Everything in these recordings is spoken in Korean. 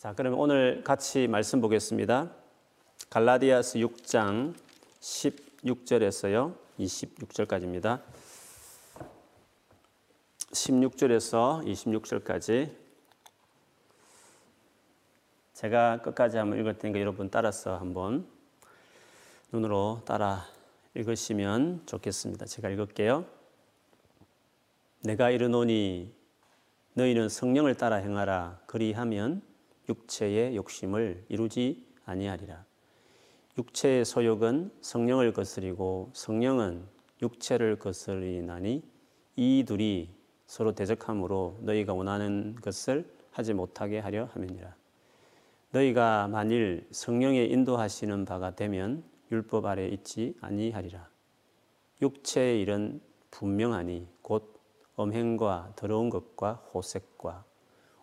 자, 그러면 오늘 같이 말씀 보겠습니다. 갈라디아스 6장 16절에서요. 26절까지입니다. 16절에서 26절까지 제가 끝까지 한번 읽을 테니까 여러분 따라서 한번 눈으로 따라 읽으시면 좋겠습니다. 제가 읽을게요. 내가 이르노니 너희는 성령을 따라 행하라 그리하면 육체의 욕심을 이루지 아니하리라. 육체의 소욕은 성령을 거스리고 성령은 육체를 거스리나니 이 둘이 서로 대적함으로 너희가 원하는 것을 하지 못하게 하려 함이니라. 너희가 만일 성령의 인도하시는 바가 되면 율법 아래 있지 아니하리라. 육체의 일은 분명하니 곧 엄행과 더러운 것과 호색과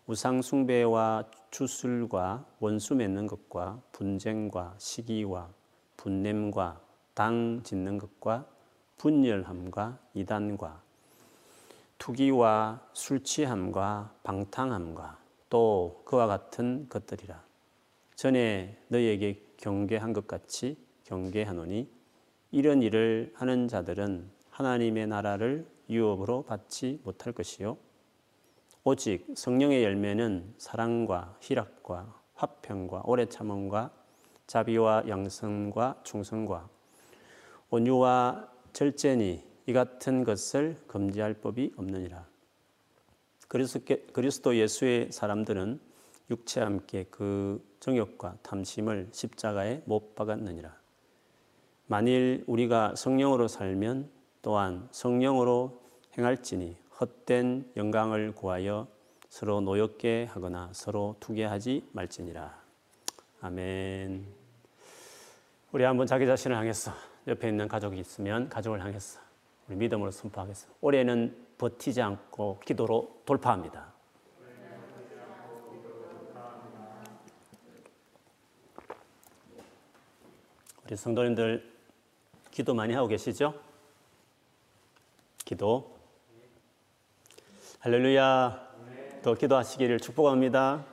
우상 숭배와 주술과 원수 맺는 것과 분쟁과 시기와 분냄과 당 짓는 것과 분열함과 이단과 투기와 술 취함과 방탕함과 또 그와 같은 것들이라. 전에 너희에게 경계한 것 같이 경계하노니 이런 일을 하는 자들은 하나님의 나라를 유업으로 받지 못할 것이요 오직 성령의 열매는 사랑과 희락과 화평과 오래 참음과 자비와 양성과 충성과 온유와 절제니 이 같은 것을 금지할 법이 없느니라. 그리스도 예수의 사람들은 육체와 함께 그 정욕과 탐심을 십자가에 못 박았느니라. 만일 우리가 성령으로 살면 또한 성령으로 행할지니 헛된 영광을 구하여 서로 노엽게 하거나 서로 투게하지 말지니라. 아멘. 우리 한번 자기 자신을 향해서 옆에 있는 가족이 있으면 가족을 향해서 우리 믿음으로 선포하겠습니다. 올해는 버티지 않고 기도로 돌파합니다. 우리 성도님들 기도 많이 하고 계시죠? 기도. 할렐루야. 더 기도하시기를 축복합니다.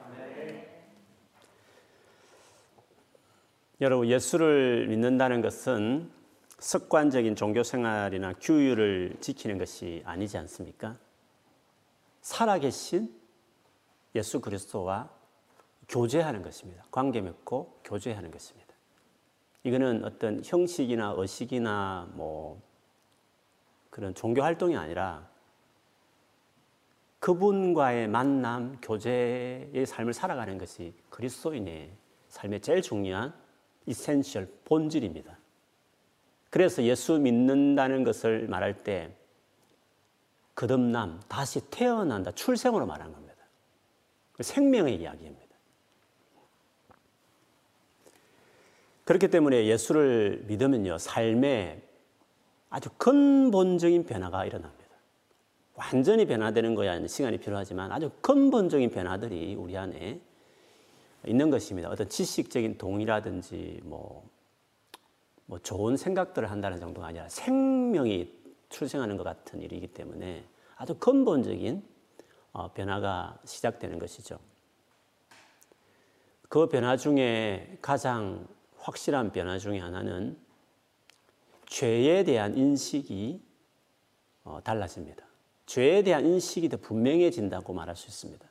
여러분, 예수를 믿는다는 것은 습관적인 종교 생활이나 규율을 지키는 것이 아니지 않습니까? 살아계신 예수 그리스도와 교제하는 것입니다. 관계 맺고 교제하는 것입니다. 이거는 어떤 형식이나 의식이나 뭐 그런 종교 활동이 아니라 그분과의 만남, 교제의 삶을 살아가는 것이 그리스도인의 삶의 제일 중요한 이센셜 본질입니다. 그래서 예수 믿는다는 것을 말할 때 거듭남, 다시 태어난다, 출생으로 말하는 겁니다. 생명의 이야기입니다. 그렇기 때문에 예수를 믿으면요, 삶에 아주 근본적인 변화가 일어납니다. 완전히 변화되는 거야 시간이 필요하지만 아주 근본적인 변화들이 우리 안에 있는 것입니다. 어떤 지식적인 동의라든지 뭐, 뭐 좋은 생각들을 한다는 정도가 아니라 생명이 출생하는 것 같은 일이기 때문에 아주 근본적인 어, 변화가 시작되는 것이죠. 그 변화 중에 가장 확실한 변화 중에 하나는 죄에 대한 인식이 어, 달라집니다. 죄에 대한 인식이 더 분명해진다고 말할 수 있습니다.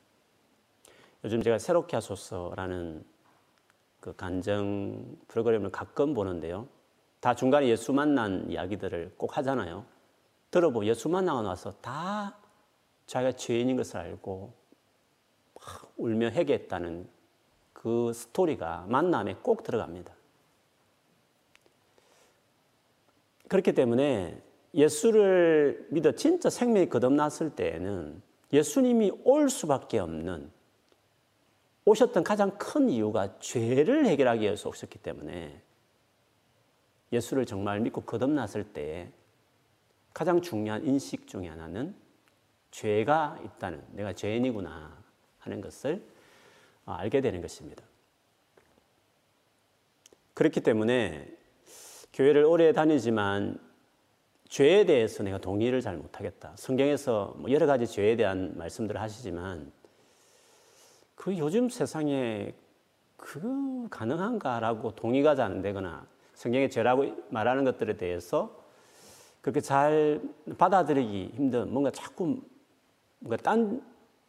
요즘 제가 새롭게 하소서라는 그 간정 프로그램을 가끔 보는데요. 다 중간에 예수 만난 이야기들을 꼭 하잖아요. 들어보 예수 만나고 나서 다 자기가 죄인인 것을 알고 울며 회개했다는 그 스토리가 만남에 꼭 들어갑니다. 그렇기 때문에 예수를 믿어 진짜 생명이 거듭났을 때에는 예수님이 올 수밖에 없는 오셨던 가장 큰 이유가 죄를 해결하기 위해서 오셨기 때문에 예수를 정말 믿고 거듭났을 때 가장 중요한 인식 중에 하나는 죄가 있다는 내가 죄인이구나 하는 것을 알게 되는 것입니다. 그렇기 때문에 교회를 오래 다니지만 죄에 대해서 내가 동의를 잘 못하겠다. 성경에서 뭐 여러 가지 죄에 대한 말씀들을 하시지만 그 요즘 세상에 그 가능한가라고 동의가 잘 안 되거나 성경의 죄라고 말하는 것들에 대해서 그렇게 잘 받아들이기 힘든 뭔가 자꾸 뭔가 딴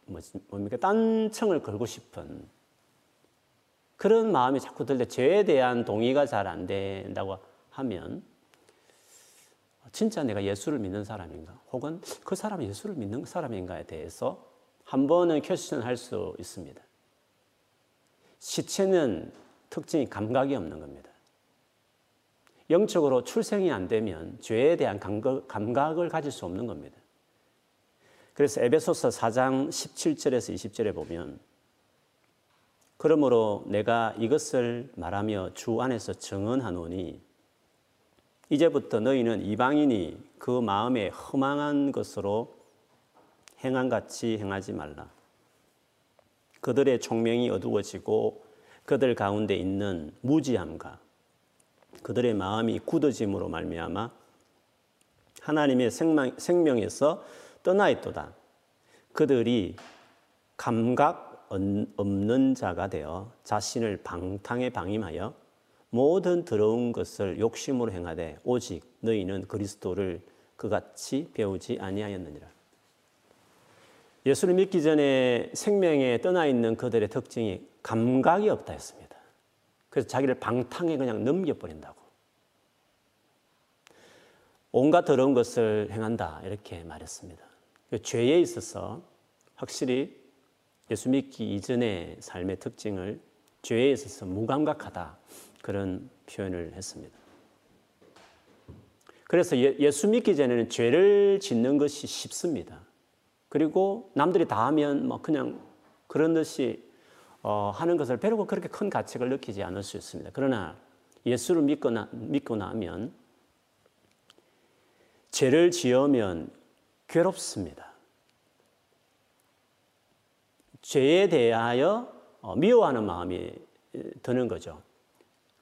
뭐지, 뭡니까 딴 청을 걸고 싶은 그런 마음이 자꾸 들때 죄에 대한 동의가 잘 안 된다고 하면 진짜 내가 예수를 믿는 사람인가 혹은 그 사람이 예수를 믿는 사람인가에 대해서 한 번은 퀘스천할 수 있습니다. 시체는 특징이 감각이 없는 겁니다. 영적으로 출생이 안 되면 죄에 대한 감각 을 가질 수 없는 겁니다. 그래서 에베소서 4장 17절에서 20절에 보면 그러므로 내가 이것을 말하며 주 안에서 증언하노니 이제부터 너희는 이방인이 그 마음에 허망한 것으로 행한 같이 행하지 말라. 그들의 총명이 어두워지고 그들 가운데 있는 무지함과 그들의 마음이 굳어짐으로 말미암아 하나님의 생명, 생명에서 떠나 있도다. 그들이 감각 없는 자가 되어 자신을 방탕에 방임하여 모든 더러운 것을 욕심으로 행하되 오직 너희는 그리스도를 그같이 배우지 아니하였느니라. 예수를 믿기 전에 생명에 떠나 있는 그들의 특징이 감각이 없다 했습니다. 그래서 자기를 방탕에 그냥 넘겨버린다고. 온갖 더러운 것을 행한다. 이렇게 말했습니다. 그 죄에 있어서 확실히 예수 믿기 이전의 삶의 특징을 죄에 있어서 무감각하다. 그런 표현을 했습니다. 그래서 예, 수 믿기 전에는 죄를 짓는 것이 쉽습니다. 그리고 남들이 다 하면 뭐 그냥 그런 듯이 어, 하는 것을 배우고 그렇게 큰 가책을 느끼지 않을 수 있습니다. 그러나 예수를 믿고, 나, 믿고 나면 죄를 지으면 괴롭습니다. 죄에 대하여 어, 미워하는 마음이 드는 거죠.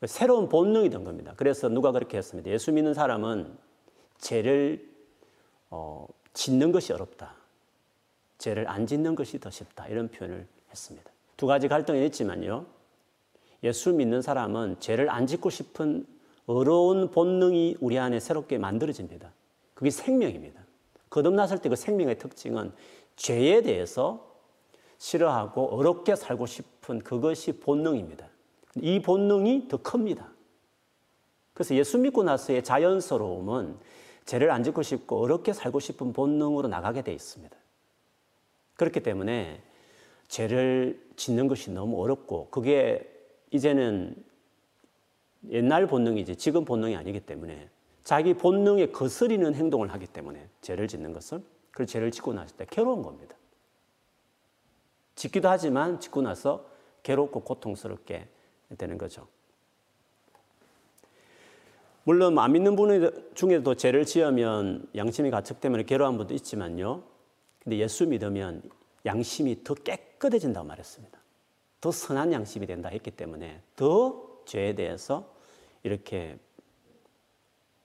새로운 본능이 된 겁니다. 그래서 누가 그렇게 했습니다. 예수 믿는 사람은 죄를 어, 짓는 것이 어렵다. 죄를 안 짓는 것이 더 쉽다. 이런 표현을 했습니다. 두 가지 갈등이 있지만요. 예수 믿는 사람은 죄를 안 짓고 싶은 어려운 본능이 우리 안에 새롭게 만들어집니다. 그게 생명입니다. 거듭났을 때 그 생명의 특징은 죄에 대해서 싫어하고 어렵게 살고 싶은 그것이 본능입니다. 이 본능이 더 큽니다. 그래서 예수 믿고 나서의 자연스러움은 죄를 안 짓고 싶고 어렵게 살고 싶은 본능으로 나가게 돼 있습니다. 그렇기 때문에 죄를 짓는 것이 너무 어렵고 그게 이제는 옛날 본능이지 지금 본능이 아니기 때문에 자기 본능에 거스리는 행동을 하기 때문에 죄를 짓는 것은 그 죄를 짓고 때 괴로운 겁니다. 짓기도 하지만 짓고 나서 괴롭고 고통스럽게 되는 거죠. 물론 안 믿는 분 중에도 죄를 지으면 양심이 가책 때문에 괴로운 분도 있지만요. 근데 예수 믿으면 양심이 더 깨끗해진다고 말했습니다. 더 선한 양심이 된다 했기 때문에 더 죄에 대해서 이렇게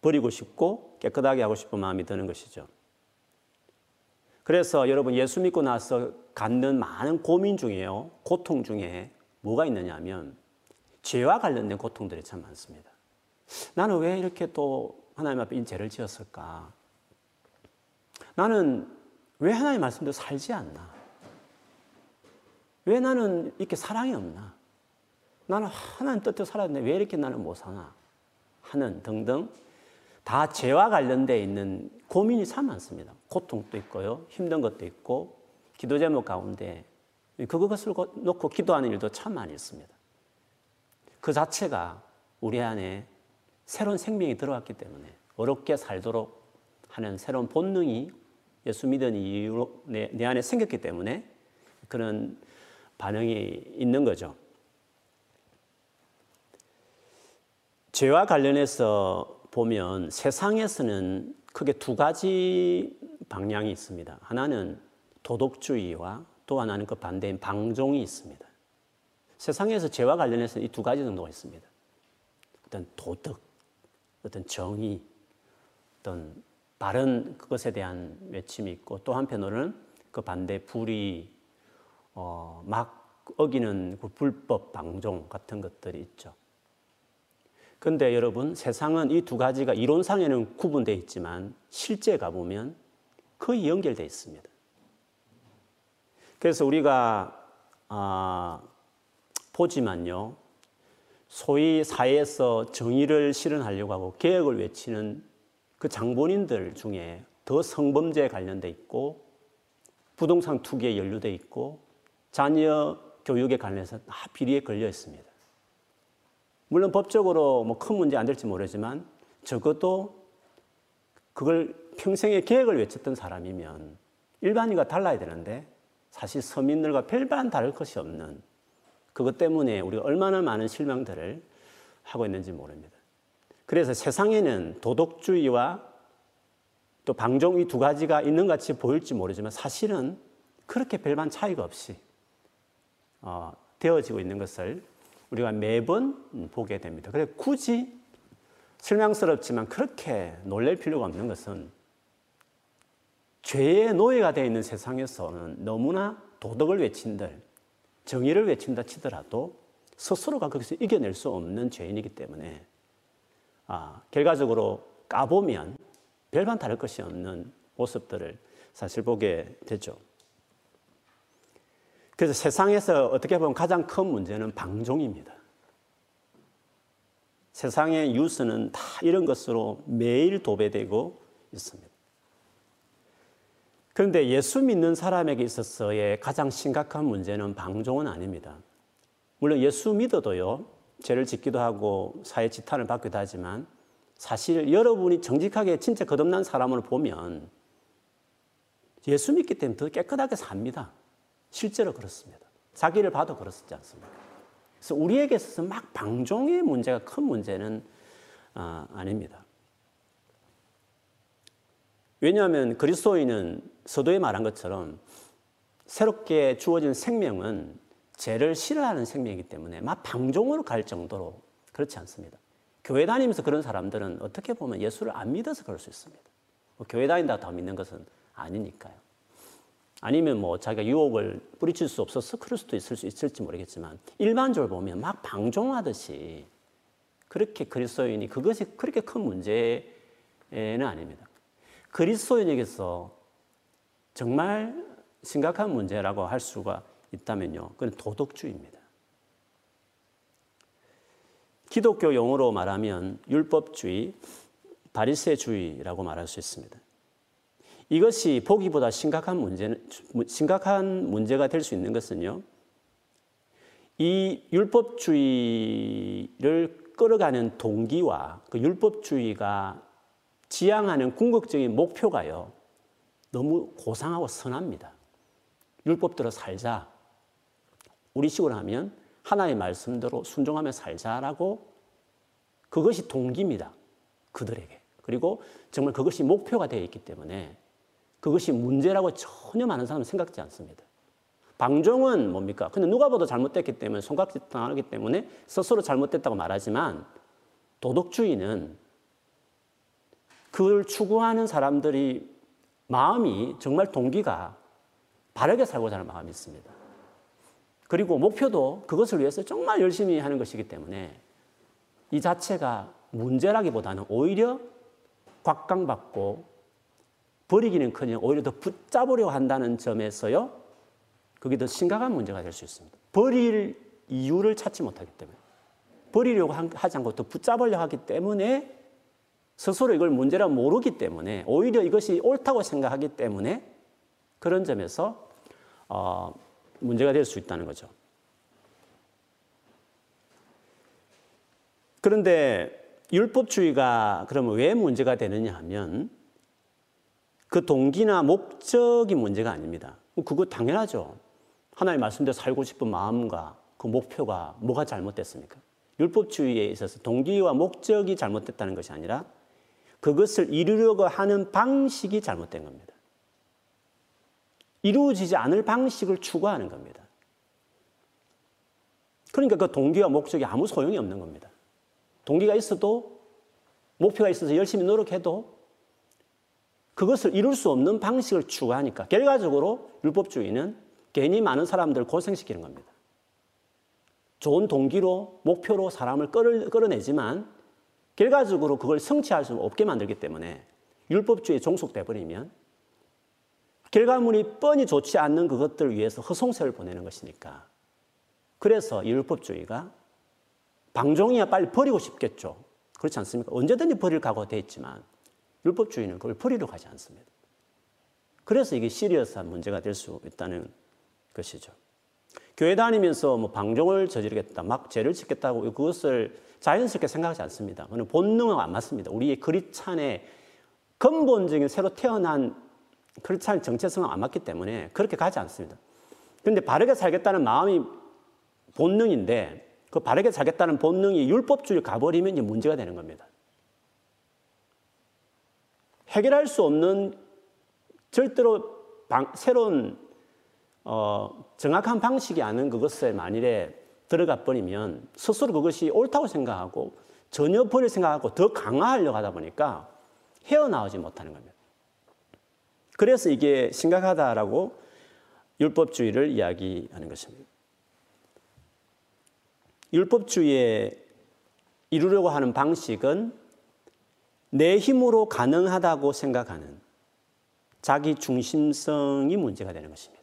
버리고 싶고 깨끗하게 하고 싶은 마음이 드는 것이죠. 그래서 여러분 예수 믿고 나서 갖는 많은 고민 중에요. 고통 중에 뭐가 있느냐 하면 죄와 관련된 고통들이 참 많습니다. 나는 왜 이렇게 또 하나님 앞에 이 죄를 지었을까? 나는 왜 하나님 말씀대로 살지 않나? 왜 나는 이렇게 사랑이 없나? 나는 하나님 뜻대로 살았는데 왜 이렇게 나는 못 사나? 하는 등등 다 죄와 관련되어 있는 고민이 참 많습니다. 고통도 있고요. 힘든 것도 있고 기도 제목 가운데 그것을 놓고 기도하는 일도 참 많이 있습니다. 그 자체가 우리 안에 새로운 생명이 들어왔기 때문에 어렵게 살도록 하는 새로운 본능이 예수 믿은 이유로 내, 내 안에 생겼기 때문에 그런 반응이 있는 거죠. 죄와 관련해서 보면 세상에서는 크게 두 가지 방향이 있습니다. 하나는 도덕주의와 또 하나는 그 반대인 방종이 있습니다. 세상에서 죄와 관련해서 이 두 가지 정도가 있습니다. 어떤 도덕, 어떤 정의, 어떤 바른 그것에 대한 외침이 있고 또 한편으로는 그 반대 불의, 어, 막 어기는 그 불법 방종 같은 것들이 있죠. 근데 여러분 세상은 이 두 가지가 이론상에는 구분되어 있지만 실제 가보면 거의 연결되어 있습니다. 그래서 우리가 아, 보지만요. 소위 사회에서 정의를 실현하려고 하고 개혁을 외치는 그 장본인들 중에 더 성범죄에 관련돼 있고 부동산 투기에 연루돼 있고 자녀 교육에 관련해서 다 비리에 걸려 있습니다. 물론 법적으로 뭐 큰 문제 안 될지 모르지만 적어도 그걸 평생에 계획을 외쳤던 사람이면 일반인과 달라야 되는데 사실 서민들과 별반 다를 것이 없는 그것 때문에 우리가 얼마나 많은 실망들을 하고 있는지 모릅니다. 그래서 세상에는 도덕주의와 또 방종 이 두 가지가 있는 것 같이 보일지 모르지만 사실은 그렇게 별반 차이가 없이 어, 되어지고 있는 것을 우리가 매번 보게 됩니다. 그래서 굳이 실망스럽지만 그렇게 놀랄 필요가 없는 것은 죄의 노예가 되어 있는 세상에서는 너무나 도덕을 외친들, 정의를 외친다 치더라도 스스로가 거기서 이겨낼 수 없는 죄인이기 때문에 아, 결과적으로 까보면 별반 다를 것이 없는 모습들을 사실 보게 되죠. 그래서 세상에서 어떻게 보면 가장 큰 문제는 방종입니다. 세상의 뉴스는 다 이런 것으로 매일 도배되고 있습니다. 그런데 예수 믿는 사람에게 있어서의 가장 심각한 문제는 방종은 아닙니다. 물론 예수 믿어도요, 죄를 짓기도 하고 사회 지탄을 받기도 하지만 사실 여러분이 정직하게 진짜 거듭난 사람을 보면 예수 믿기 때문에 더 깨끗하게 삽니다. 실제로 그렇습니다. 자기를 봐도 그렇지 않습니까? 그래서 우리에게 있어서 막 방종의 문제가 큰 문제는 아, 아닙니다. 왜냐하면 그리스도인은 서도에 말한 것처럼 새롭게 주어진 생명은 죄를 싫어하는 생명이기 때문에 막 방종으로 갈 정도로 그렇지 않습니다. 교회 다니면서 그런 사람들은 어떻게 보면 예수를 안 믿어서 그럴 수 있습니다. 뭐 교회 다닌다고 다 믿는 것은 아니니까요. 아니면 뭐 자기가 유혹을 뿌리칠 수 없어서 그럴 수도 있을 수 있을지 모르겠지만 일반적으로 보면 막 방종하듯이 그렇게 그리스도인이 그것이 그렇게 큰 문제는 아닙니다. 그리스도인에게서 정말 심각한 문제라고 할 수가 있다면요. 그건 도덕주의입니다. 기독교 용어로 말하면 율법주의, 바리새주의라고 말할 수 있습니다. 이것이 보기보다 심각한 문제는 심각한 문제가 될 수 있는 것은요. 이 율법주의를 끌어가는 동기와 그 율법주의가 지향하는 궁극적인 목표가요. 너무 고상하고 선합니다. 율법대로 살자. 우리식으로 하면 하나의 말씀대로 순종하며 살자라고 그것이 동기입니다. 그들에게. 그리고 정말 그것이 목표가 되어 있기 때문에 그것이 문제라고 전혀 많은 사람은 생각지 않습니다. 방종은 뭡니까? 근데 누가 봐도 잘못됐기 때문에 손각짓 당하기 때문에 스스로 잘못됐다고 말하지만 도덕주의는 그걸 추구하는 사람들이 마음이 정말 동기가 바르게 살고자 하는 마음이 있습니다. 그리고 목표도 그것을 위해서 정말 열심히 하는 것이기 때문에 이 자체가 문제라기보다는 오히려 곽강받고 버리기는커녕 오히려 더 붙잡으려 한다는 점에서요, 그게 더 심각한 문제가 될 수 있습니다. 버릴 이유를 찾지 못하기 때문에. 버리려고 하지 않고 더 붙잡으려 하기 때문에 스스로 이걸 문제라 모르기 때문에 오히려 이것이 옳다고 생각하기 때문에 그런 점에서 어, 문제가 될 수 있다는 거죠. 그런데 율법주의가 그러면 왜 문제가 되느냐 하면 그 동기나 목적이 문제가 아닙니다. 그거 당연하죠. 하나님 말씀대로 살고 싶은 마음과 그 목표가 뭐가 잘못됐습니까? 율법주의에 있어서 동기와 목적이 잘못됐다는 것이 아니라 그것을 이루려고 하는 방식이 잘못된 겁니다. 이루어지지 않을 방식을 추구하는 겁니다. 그러니까 그 동기와 목적이 아무 소용이 없는 겁니다. 동기가 있어도 목표가 있어서 열심히 노력해도 그것을 이룰 수 없는 방식을 추구하니까 결과적으로 율법주의는 괜히 많은 사람들을 고생시키는 겁니다. 좋은 동기로 목표로 사람을 끌어, 끌어내지만 결과적으로 그걸 성취할 수 없게 만들기 때문에 율법주의에 종속돼 버리면 결과물이 뻔히 좋지 않는 그것들을 위해서 허송세를 보내는 것이니까 그래서 율법주의가 방종이야 빨리 버리고 싶겠죠. 그렇지 않습니까? 언제든지 버릴 각오가 돼 있지만 율법주의는 그걸 버리러 가지 않습니다. 그래서 이게 시리어스한 문제가 될 수 있다는 것이죠. 교회 다니면서 뭐 방종을 저지르겠다, 막 죄를 짓겠다고 그것을 자연스럽게 생각하지 않습니다. 그는 본능은 안 맞습니다. 우리의 크리찬의 근본적인 새로 태어난 크리찬 정체성은 안 맞기 때문에 그렇게 가지 않습니다. 그런데 바르게 살겠다는 마음이 본능인데 그 바르게 살겠다는 본능이 율법주의 가버리면 이제 문제가 되는 겁니다. 해결할 수 없는 절대로 방, 새로운 어, 정확한 방식이 아닌 그것에 만일에 들어가 버리면 스스로 그것이 옳다고 생각하고 전혀 버릴 생각하고 더 강화하려고 하다 보니까 헤어나오지 못하는 겁니다. 그래서 이게 심각하다라고 율법주의를 이야기하는 것입니다. 율법주의에 이루려고 하는 방식은 내 힘으로 가능하다고 생각하는 자기 중심성이 문제가 되는 것입니다.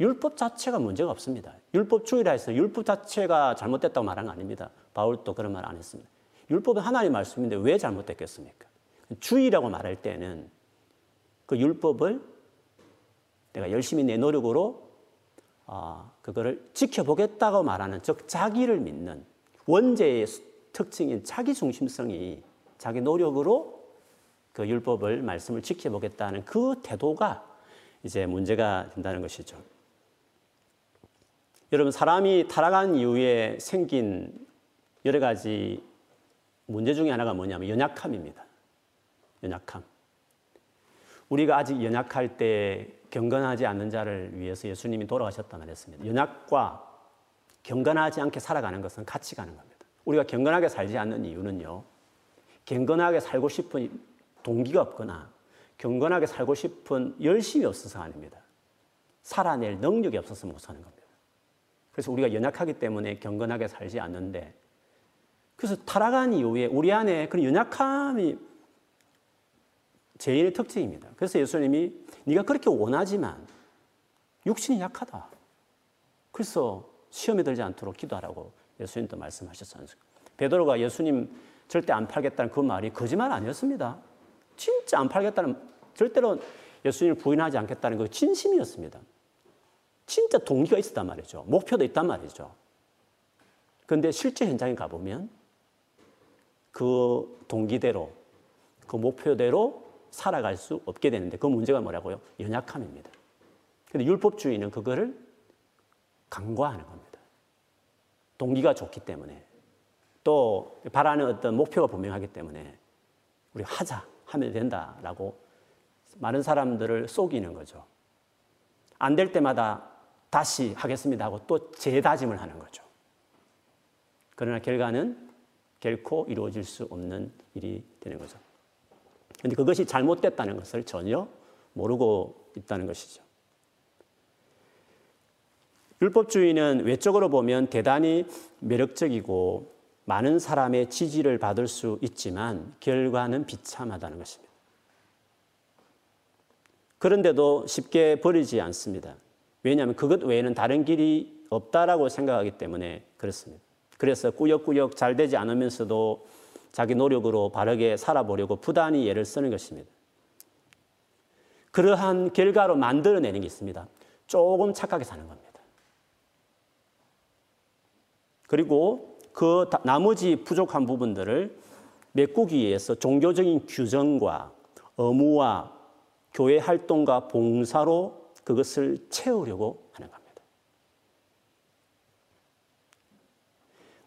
율법 자체가 문제가 없습니다. 율법 주의라 해서 율법 자체가 잘못됐다고 말한 거 아닙니다. 바울도 그런 말 안 했습니다. 율법은 하나님 말씀인데 왜 잘못됐겠습니까? 주의라고 말할 때는 그 율법을 내가 열심히 내 노력으로 어, 그거를 지켜보겠다고 말하는 즉 자기를 믿는 원죄의 특징인 자기 중심성이 자기 노력으로 그 율법을 말씀을 지켜보겠다는 그 태도가 이제 문제가 된다는 것이죠. 여러분 사람이 타락한 이후에 생긴 여러 가지 문제 중에 하나가 뭐냐면 연약함입니다. 연약함. 우리가 아직 연약할 때 경건하지 않는 자를 위해서 예수님이 돌아가셨다 말했습니다. 연약과 경건하지 않게 살아가는 것은 같이 가는 겁니다. 우리가 경건하게 살지 않는 이유는요. 경건하게 살고 싶은 동기가 없거나 경건하게 살고 싶은 열심이 없어서 아닙니다. 살아낼 능력이 없어서 못 사는 겁니다. 그래서 우리가 연약하기 때문에 경건하게 살지 않는데 그래서 타락한 이후에 우리 안에 그런 연약함이 죄인의 특징입니다. 그래서 예수님이 네가 그렇게 원하지만 육신이 약하다. 그래서 시험에 들지 않도록 기도하라고 예수님도 말씀하셨지 않습니까? 베드로가 예수님 절대 안 팔겠다는 그 말이 거짓말 아니었습니다. 진짜 안 팔겠다는 절대로 예수님을 부인하지 않겠다는 그 진심이었습니다. 진짜 동기가 있었단 말이죠. 목표도 있단 말이죠. 그런데 실제 현장에 가보면 그 동기대로, 그 목표대로 살아갈 수 없게 되는데 그 문제가 뭐라고요? 연약함입니다. 근데 율법주의는 그거를 강과하는 겁니다. 동기가 좋기 때문에 또 바라는 어떤 목표가 분명하기 때문에 우리 하자 하면 된다라고 많은 사람들을 속이는 거죠. 안 될 때마다 다시 하겠습니다 하고 또 재다짐을 하는 거죠. 그러나 결과는 결코 이루어질 수 없는 일이 되는 거죠. 그런데 그것이 잘못됐다는 것을 전혀 모르고 있다는 것이죠. 율법주의는 외적으로 보면 대단히 매력적이고 많은 사람의 지지를 받을 수 있지만 결과는 비참하다는 것입니다. 그런데도 쉽게 버리지 않습니다. 왜냐하면 그것 외에는 다른 길이 없다라고 생각하기 때문에 그렇습니다. 그래서 꾸역꾸역 잘 되지 않으면서도 자기 노력으로 바르게 살아보려고 부단히 애를 쓰는 것입니다. 그러한 결과로 만들어내는 게 있습니다. 조금 착하게 사는 겁니다. 그리고 그 나머지 부족한 부분들을 메꾸기 위해서 종교적인 규정과 의무와 교회 활동과 봉사로 그것을 채우려고 하는 겁니다.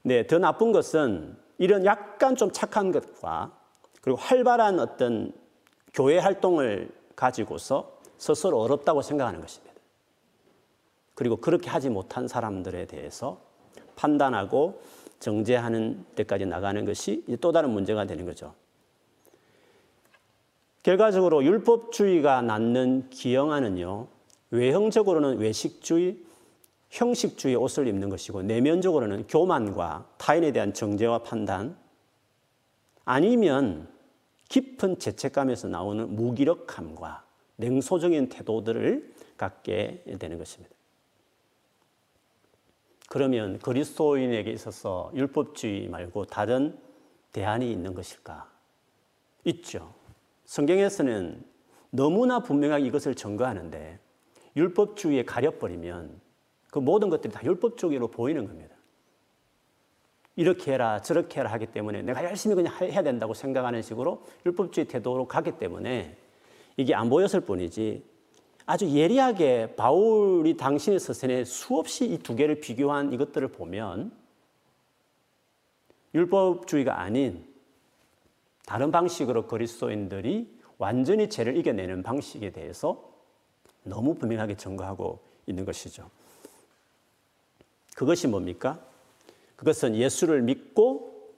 네, 더 나쁜 것은 이런 약간 좀 착한 것과 그리고 활발한 어떤 교회 활동을 가지고서 스스로 어렵다고 생각하는 것입니다. 그리고 그렇게 하지 못한 사람들에 대해서 판단하고 정죄하는 데까지 나가는 것이 또 다른 문제가 되는 거죠. 결과적으로 율법주의가 낳는 기형아는요, 외형적으로는 외식주의, 형식주의 옷을 입는 것이고 내면적으로는 교만과 타인에 대한 정죄와 판단 아니면 깊은 죄책감에서 나오는 무기력함과 냉소적인 태도들을 갖게 되는 것입니다. 그러면 그리스도인에게 있어서 율법주의 말고 다른 대안이 있는 것일까? 있죠. 성경에서는 너무나 분명하게 이것을 증거하는데 율법주의에 가려버리면 그 모든 것들이 다 율법주의로 보이는 겁니다. 이렇게 해라 저렇게 해라 하기 때문에 내가 열심히 그냥 해야 된다고 생각하는 식으로 율법주의 태도로 가기 때문에 이게 안 보였을 뿐이지 아주 예리하게 바울이 당신의 서신에 수없이 이 두 개를 비교한 이것들을 보면 율법주의가 아닌 다른 방식으로 그리스도인들이 완전히 죄를 이겨내는 방식에 대해서 너무 분명하게 증거하고 있는 것이죠. 그것이 뭡니까? 그것은 예수를 믿고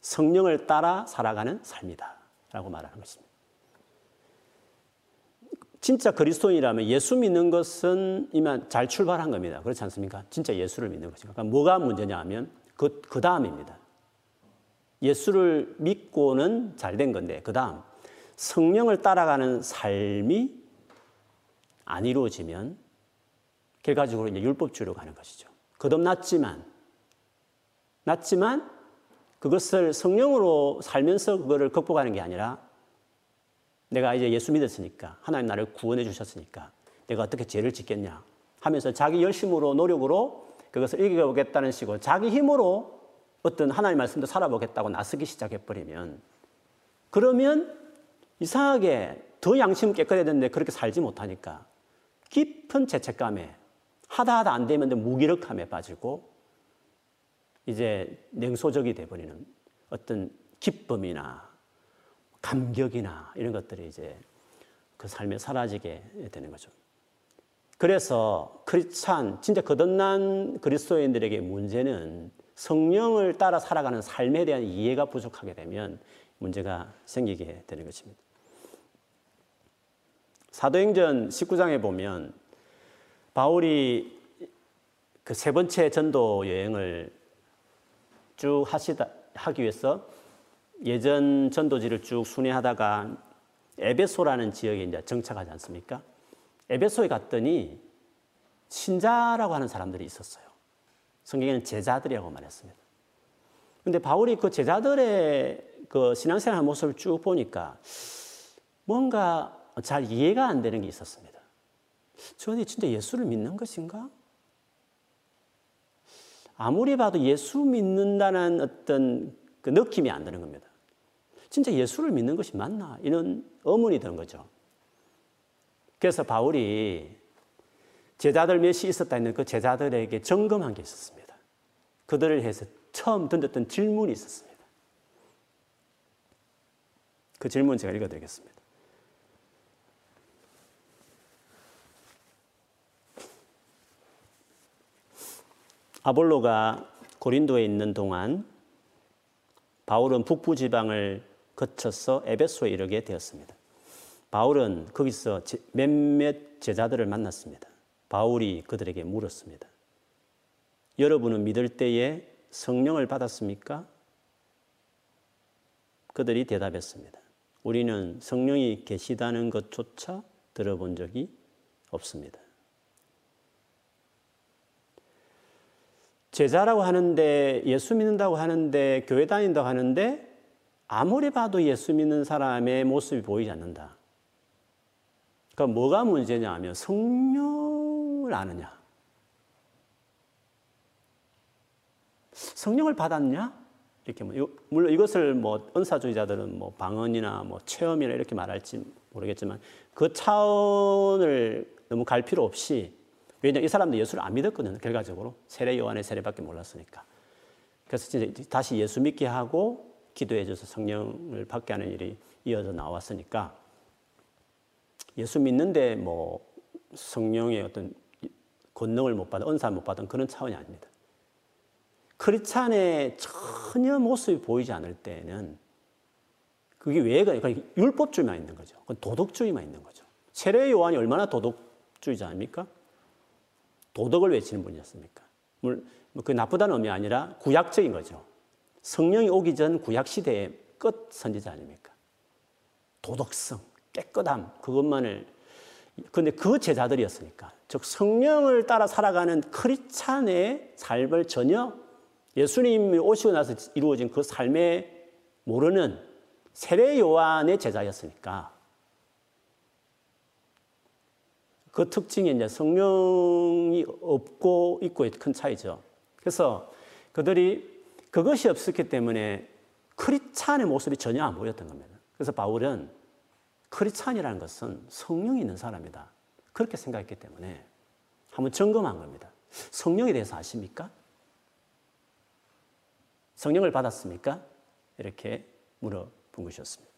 성령을 따라 살아가는 삶이다. 라고 말하는 것입니다. 진짜 그리스도인이라면 예수 믿는 것은 이만 잘 출발한 겁니다. 그렇지 않습니까? 진짜 예수를 믿는 것이니까. 그러니까 뭐가 문제냐 하면 그, 그 다음입니다. 예수를 믿고는 잘 된 건데, 그 다음, 성령을 따라가는 삶이 안 이루어지면 결과적으로 이제 율법주의로 가는 것이죠. 거듭났지만, 났지만 그것을 성령으로 살면서 그거를 극복하는 게 아니라 내가 이제 예수 믿었으니까 하나님 나를 구원해 주셨으니까 내가 어떻게 죄를 짓겠냐 하면서 자기 열심으로 노력으로 그것을 이겨보겠다는 식으로 자기 힘으로 어떤 하나님 말씀도 살아보겠다고 나서기 시작해 버리면 그러면 이상하게 더 양심 깨끗해야 되는데 그렇게 살지 못하니까 깊은 죄책감에 하다 하다 안 되면 무기력함에 빠지고 이제 냉소적이 돼버리는 어떤 기쁨이나 감격이나 이런 것들이 이제 그 삶에 사라지게 되는 거죠. 그래서 크리스찬 진짜 거듭난 그리스도인들에게 문제는 성령을 따라 살아가는 삶에 대한 이해가 부족하게 되면 문제가 생기게 되는 것입니다. 사도행전 19장에 보면 바울이 그 세 번째 전도 여행을 쭉 하시다 하기 위해서 예전 전도지를 쭉 순회하다가 에베소라는 지역에 이제 정착하지 않습니까? 에베소에 갔더니 신자라고 하는 사람들이 있었어요. 성경에는 제자들이라고 말했습니다. 근데 바울이 그 제자들의 그 신앙생활 모습을 쭉 보니까 뭔가 잘 이해가 안 되는 게 있었습니다. 저들이 진짜 예수를 믿는 것인가? 아무리 봐도 예수 믿는다는 어떤 그 느낌이 안 드는 겁니다. 진짜 예수를 믿는 것이 맞나? 이런 의문이 드는 거죠. 그래서 바울이 제자들 몇이 있었다 했는 그 제자들에게 점검한 게 있었습니다. 그들을 해서 처음 던졌던 질문이 있었습니다. 그 질문 제가 읽어드리겠습니다. 아볼로가 고린도에 있는 동안 바울은 북부 지방을 거쳐서 에베소에 이르게 되었습니다. 바울은 거기서 몇몇 제자들을 만났습니다. 바울이 그들에게 물었습니다. 여러분은 믿을 때에 성령을 받았습니까? 그들이 대답했습니다. 우리는 성령이 계시다는 것조차 들어본 적이 없습니다. 제자라고 하는데 예수 믿는다고 하는데 교회 다닌다고 하는데 아무리 봐도 예수 믿는 사람의 모습이 보이지 않는다. 그러니까 뭐가 문제냐 하면 성령을 아느냐. 성령을 받았냐? 이렇게 뭐 물론 이것을 뭐 은사주의자들은 뭐 방언이나 뭐 체험이나 이렇게 말할지 모르겠지만 그 차원을 너무 갈 필요 없이 왜냐 이 사람도 예수를 안 믿었거든요. 결과적으로 세례 요한의 세례밖에 몰랐으니까. 그래서 진짜 다시 예수 믿게 하고 기도해 줘서 성령을 받게 하는 일이 이어져 나왔으니까 예수 믿는데 뭐 성령의 어떤 권능을 못 받은 은사 못 받은 그런 차원이 아닙니다. 크리스찬의 전혀 모습이 보이지 않을 때는 그게 왜 그래요? 그러니까 율법주의만 있는 거죠. 도덕주의만 있는 거죠. 세례 요한이 얼마나 도덕주의자 아닙니까? 도덕을 외치는 분이었습니까? 물- 뭐그 나쁘다는 의미 아니라 구약적인 거죠. 성령이 오기 전 구약 시대의 끝 선지자 아닙니까? 도덕성, 깨끗함 그것만을 근데 그 제자들이었으니까 즉 성령을 따라 살아가는 크리스찬의 삶을 전혀 예수님이 오시고 나서 이루어진 그 삶에 모르는 세례 요한의 제자였으니까 그 특징이 이제 성령이 없고 있고의 큰 차이죠. 그래서 그들이 그것이 없었기 때문에 크리스찬의 모습이 전혀 안 보였던 겁니다. 그래서 바울은 크리스찬이라는 것은 성령이 있는 사람이다. 그렇게 생각했기 때문에 한번 점검한 겁니다. 성령에 대해서 아십니까? 성령을 받았습니까? 이렇게 물어본 것이었습니다.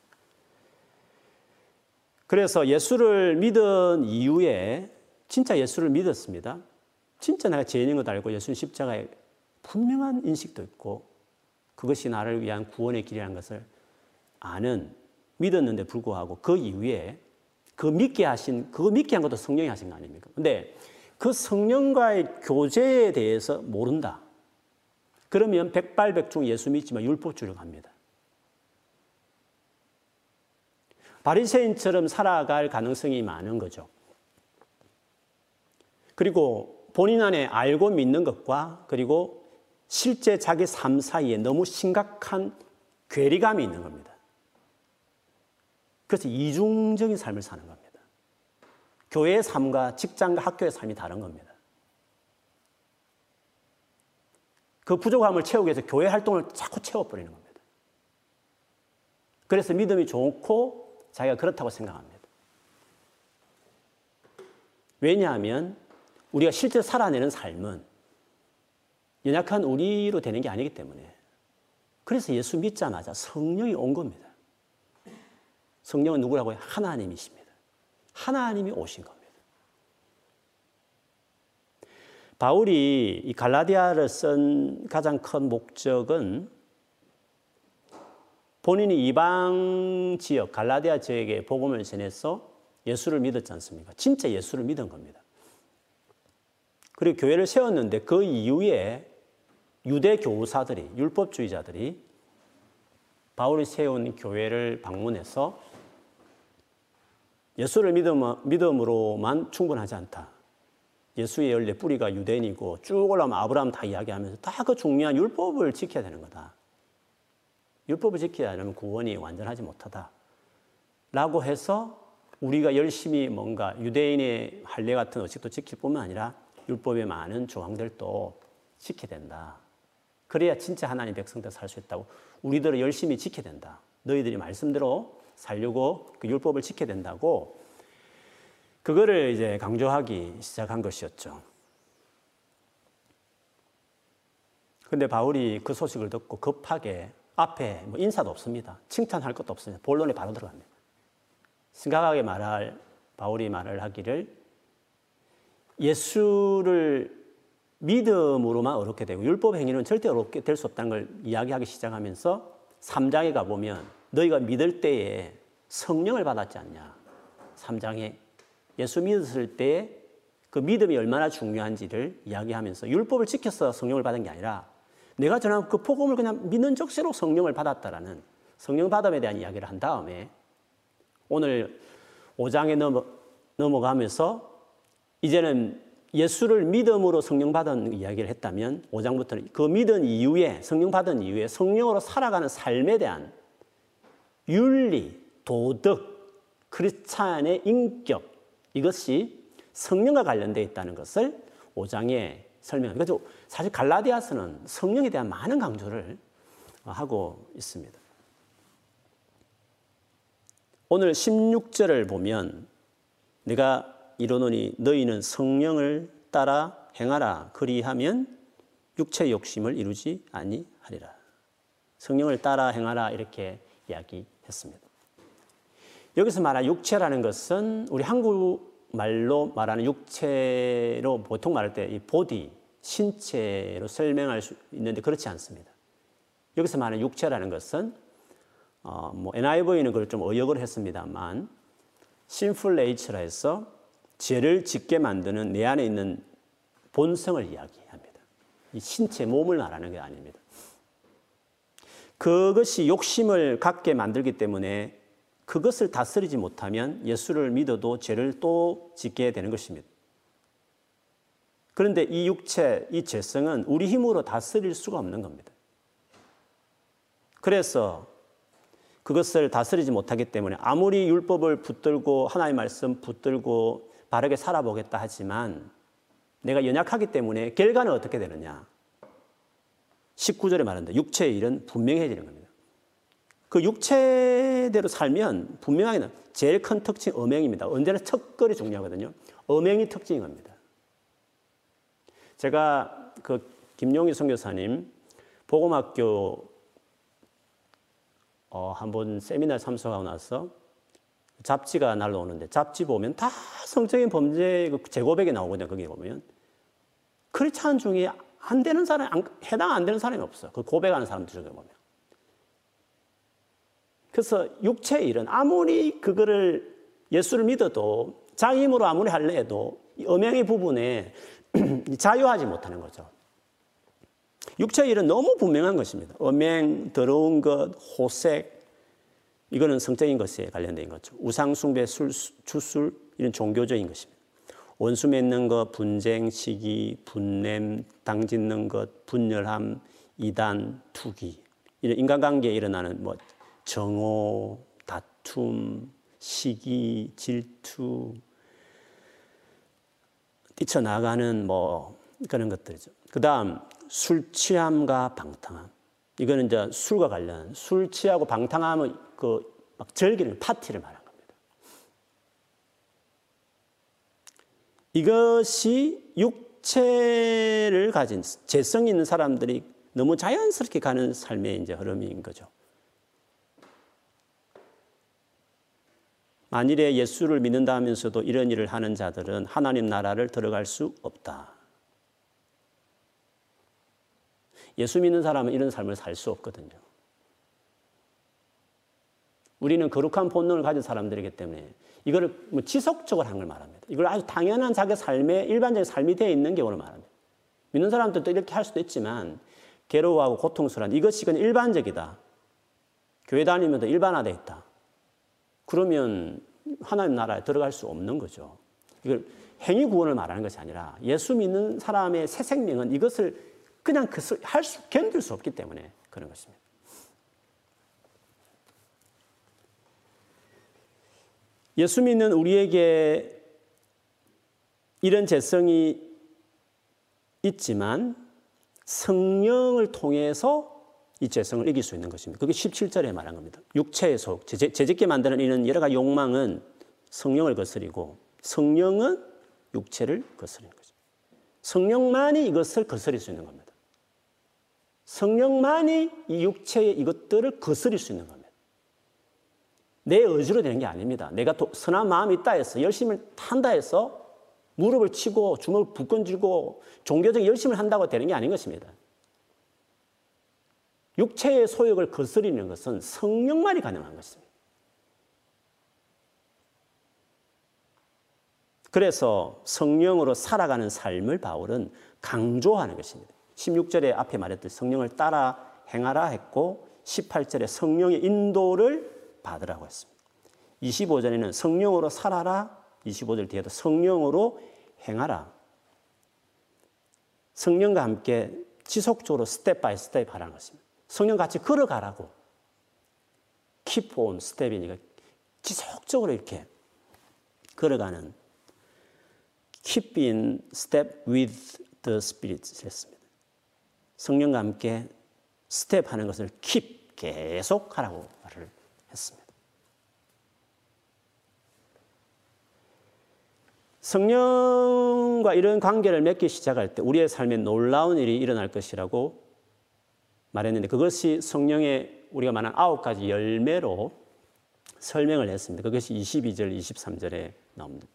그래서 예수를 믿은 이후에 진짜 예수를 믿었습니다. 진짜 내가 죄인인 것 알고 예수님 십자가에 분명한 인식도 있고 그것이 나를 위한 구원의 길이라는 것을 아는 믿었는데 불구하고 그 이후에 그 믿게 하신 그거 믿게 한 것도 성령이 하신 거 아닙니까? 근데 그 성령과의 교제에 대해서 모른다. 그러면 백발백중 예수 믿지만 율법주의로 갑니다. 바리새인처럼 살아갈 가능성이 많은 거죠. 그리고 본인 안에 알고 믿는 것과 그리고 실제 자기 삶 사이에 너무 심각한 괴리감이 있는 겁니다. 그래서 이중적인 삶을 사는 겁니다. 교회의 삶과 직장과 학교의 삶이 다른 겁니다. 그 부족함을 채우기 위해서 교회 활동을 자꾸 채워버리는 겁니다. 그래서 믿음이 좋고 자기가 그렇다고 생각합니다. 왜냐하면 우리가 실제 살아내는 삶은 연약한 우리로 되는 게 아니기 때문에 그래서 예수 믿자마자 성령이 온 겁니다. 성령은 누구라고요? 하나님이십니다. 하나님이 오신 겁니다. 바울이 이 갈라디아를 쓴 가장 큰 목적은 본인이 이방 지역, 갈라디아 지역에 복음을 전해서 예수를 믿었지 않습니까? 진짜 예수를 믿은 겁니다. 그리고 교회를 세웠는데 그 이후에 유대 교사들이, 율법주의자들이 바울이 세운 교회를 방문해서 예수를 믿음 으로만 충분하지 않다. 예수의 원래 뿌리가 유대인이고 쭉 올라오면 아브라함 다 이야기하면서 다 그 중요한 율법을 지켜야 되는 거다. 율법을 지켜야 하면 구원이 완전하지 못하다. 라고 해서 우리가 열심히 뭔가 유대인의 할례 같은 의식도 지킬 뿐만 아니라 율법의 많은 조항들도 지켜야 된다. 그래야 진짜 하나님 백성들 살 수 있다고 우리들은 열심히 지켜야 된다. 너희들이 말씀대로 살려고 그 율법을 지켜야 된다고 그거를 이제 강조하기 시작한 것이었죠. 근데 바울이 그 소식을 듣고 급하게 앞에 뭐 인사도 없습니다. 칭찬할 것도 없습니다. 본론에 바로 들어갑니다. 심각하게 말할 바울이 말을 하기를 예수를 믿음으로만 어렵게 되고 율법 행위는 절대 어렵게 될 수 없다는 걸 이야기하기 시작하면서 3장에 가보면 너희가 믿을 때에 성령을 받았지 않냐. 3장에 예수 믿었을 때 그 믿음이 얼마나 중요한지를 이야기하면서 율법을 지켜서 성령을 받은 게 아니라 내가 전한 그 복음을 그냥 믿는 적시로 성령을 받았다라는 성령 받음에 대한 이야기를 한 다음에 오늘 5장에 넘어, 넘어가면서 이제는 예수를 믿음으로 성령 받은 이야기를 했다면 5장부터는 그 믿은 이후에 성령 받은 이후에 성령으로 살아가는 삶에 대한 윤리, 도덕, 크리스찬의 인격 이것이 성령과 관련되어 있다는 것을 5장에 설명합니다. 그래서 사실 갈라디아서는 성령에 대한 많은 강조를 하고 있습니다. 오늘 16절을 보면 내가 이르노니 너희는 성령을 따라 행하라 그리하면 육체 욕심을 이루지 아니하리라. 성령을 따라 행하라 이렇게 이야기했습니다. 여기서 말한 육체라는 것은 우리 한국 말로 말하는 육체로 보통 말할 때 이 보디, 신체로 설명할 수 있는데 그렇지 않습니다. 여기서 말하는 육체라는 것은 어, 뭐 NIV는 그걸 좀 의역을 했습니다만 sinful nature라 해서 죄를 짓게 만드는 내 안에 있는 본성을 이야기합니다. 이 신체 몸을 말하는 게 아닙니다. 그것이 욕심을 갖게 만들기 때문에 그것을 다스리지 못하면 예수를 믿어도 죄를 또 짓게 되는 것입니다. 그런데 이 육체, 이 죄성은 우리 힘으로 다스릴 수가 없는 겁니다. 그래서 그것을 다스리지 못하기 때문에 아무리 율법을 붙들고 하나님의 말씀 붙들고 바르게 살아보겠다 하지만 내가 연약하기 때문에 결과는 어떻게 되느냐? 19절에 말한다. 육체의 일은 분명해지는 겁니다. 그 육체대로 살면 분명하게 제일 큰 특징 음행입니다. 언제나 척걸이 중요하거든요. 음행이 특징인 겁니다. 제가 그 김용희 선교사님 복음학교 어, 한번 세미나 참석하고 나서 잡지가 날라오는데 잡지 보면 다 성적인 범죄 그 재고백이 나오거든요. 거기 보면 크리스찬 중에 안 되는 사람, 안, 해당 안 되는 사람이 없어. 그 고백하는 사람들 중에 보면. 그래서 육체의 일은 아무리 그거를 예수를 믿어도 자기 힘으로 아무리 할래 해도 음행의 부분에 자유하지 못하는 거죠. 육체의 일은 너무 분명한 것입니다. 음행, 더러운 것, 호색, 이거는 성적인 것에 관련된 거죠. 우상숭배, 술, 주술, 이런 종교적인 것입니다. 원수 맺는 것, 분쟁, 시기, 분냄, 당짓는 것, 분열함, 이단, 투기. 이런 인간관계에 일어나는 뭐 정오, 다툼, 시기, 질투, 뛰쳐나가는 뭐 그런 것들이죠. 그 다음, 술 취함과 방탕함. 이거는 이제 술과 관련, 술 취하고 방탕함은 그막 즐기는 파티를 말하는 겁니다. 이것이 육체를 가진 재성 있는 사람들이 너무 자연스럽게 가는 삶의 이제 흐름인 거죠. 만일에 예수를 믿는다 하면서도 이런 일을 하는 자들은 하나님 나라를 들어갈 수 없다. 예수 믿는 사람은 이런 삶을 살 수 없거든요. 우리는 거룩한 본능을 가진 사람들이기 때문에 이거를 뭐 지속적으로 하는 걸 말합니다. 이걸 아주 당연한 자기 삶의 일반적인 삶이 되어 있는 경우를 말합니다. 믿는 사람들도 이렇게 할 수도 있지만 괴로워하고 고통스러운 이것이 그냥 일반적이다. 교회 다니면서 일반화되어 있다. 그러면 하나님 나라에 들어갈 수 없는 거죠. 이걸 행위 구원을 말하는 것이 아니라 예수 믿는 사람의 새 생명은 이것을 그냥 할 수, 견딜 수 없기 때문에 그런 것입니다. 예수 믿는 우리에게 이런 재성이 있지만 성령을 통해서 이 죄성을 이길 수 있는 것입니다. 그게 17절에 말한 겁니다. 육체의 속, 재짓게 만드는 이런 여러 가지 욕망은 성령을 거스리고 성령은 육체를 거스리는 거죠. 성령만이 이것을 거스릴 수 있는 겁니다. 성령만이 이 육체의 이것들을 거스릴 수 있는 겁니다. 내 의지로 되는 게 아닙니다. 내가 선한 마음이 있다 해서 열심히 한다 해서 무릎을 치고 주먹을 북건 쥐고 종교적 열심을 한다고 되는 게 아닌 것입니다. 육체의 소욕을 거스리는 것은 성령만이 가능한 것입니다. 그래서 성령으로 살아가는 삶을 바울은 강조하는 것입니다. 16절에 앞에 말했듯이 성령을 따라 행하라 했고 18절에 성령의 인도를 받으라고 했습니다. 25절에는 성령으로 살아라 25절 뒤에도 성령으로 행하라. 성령과 함께 지속적으로 step by step 하라는 것입니다. 성령 같이 걸어가라고. keep in step이니까 지속적으로 이렇게 걸어가는 keep in step with the spirit 했습니다. 성령과 함께 스텝 하는 것을 keep 계속 하라고 말을 했습니다. 성령과 이런 관계를 맺기 시작할 때 우리의 삶에 놀라운 일이 일어날 것이라고 말했는데 그것이 성령의 우리가 말한 아홉 가지 열매로 설명을 했습니다. 그것이 22절, 23절에 나옵니다.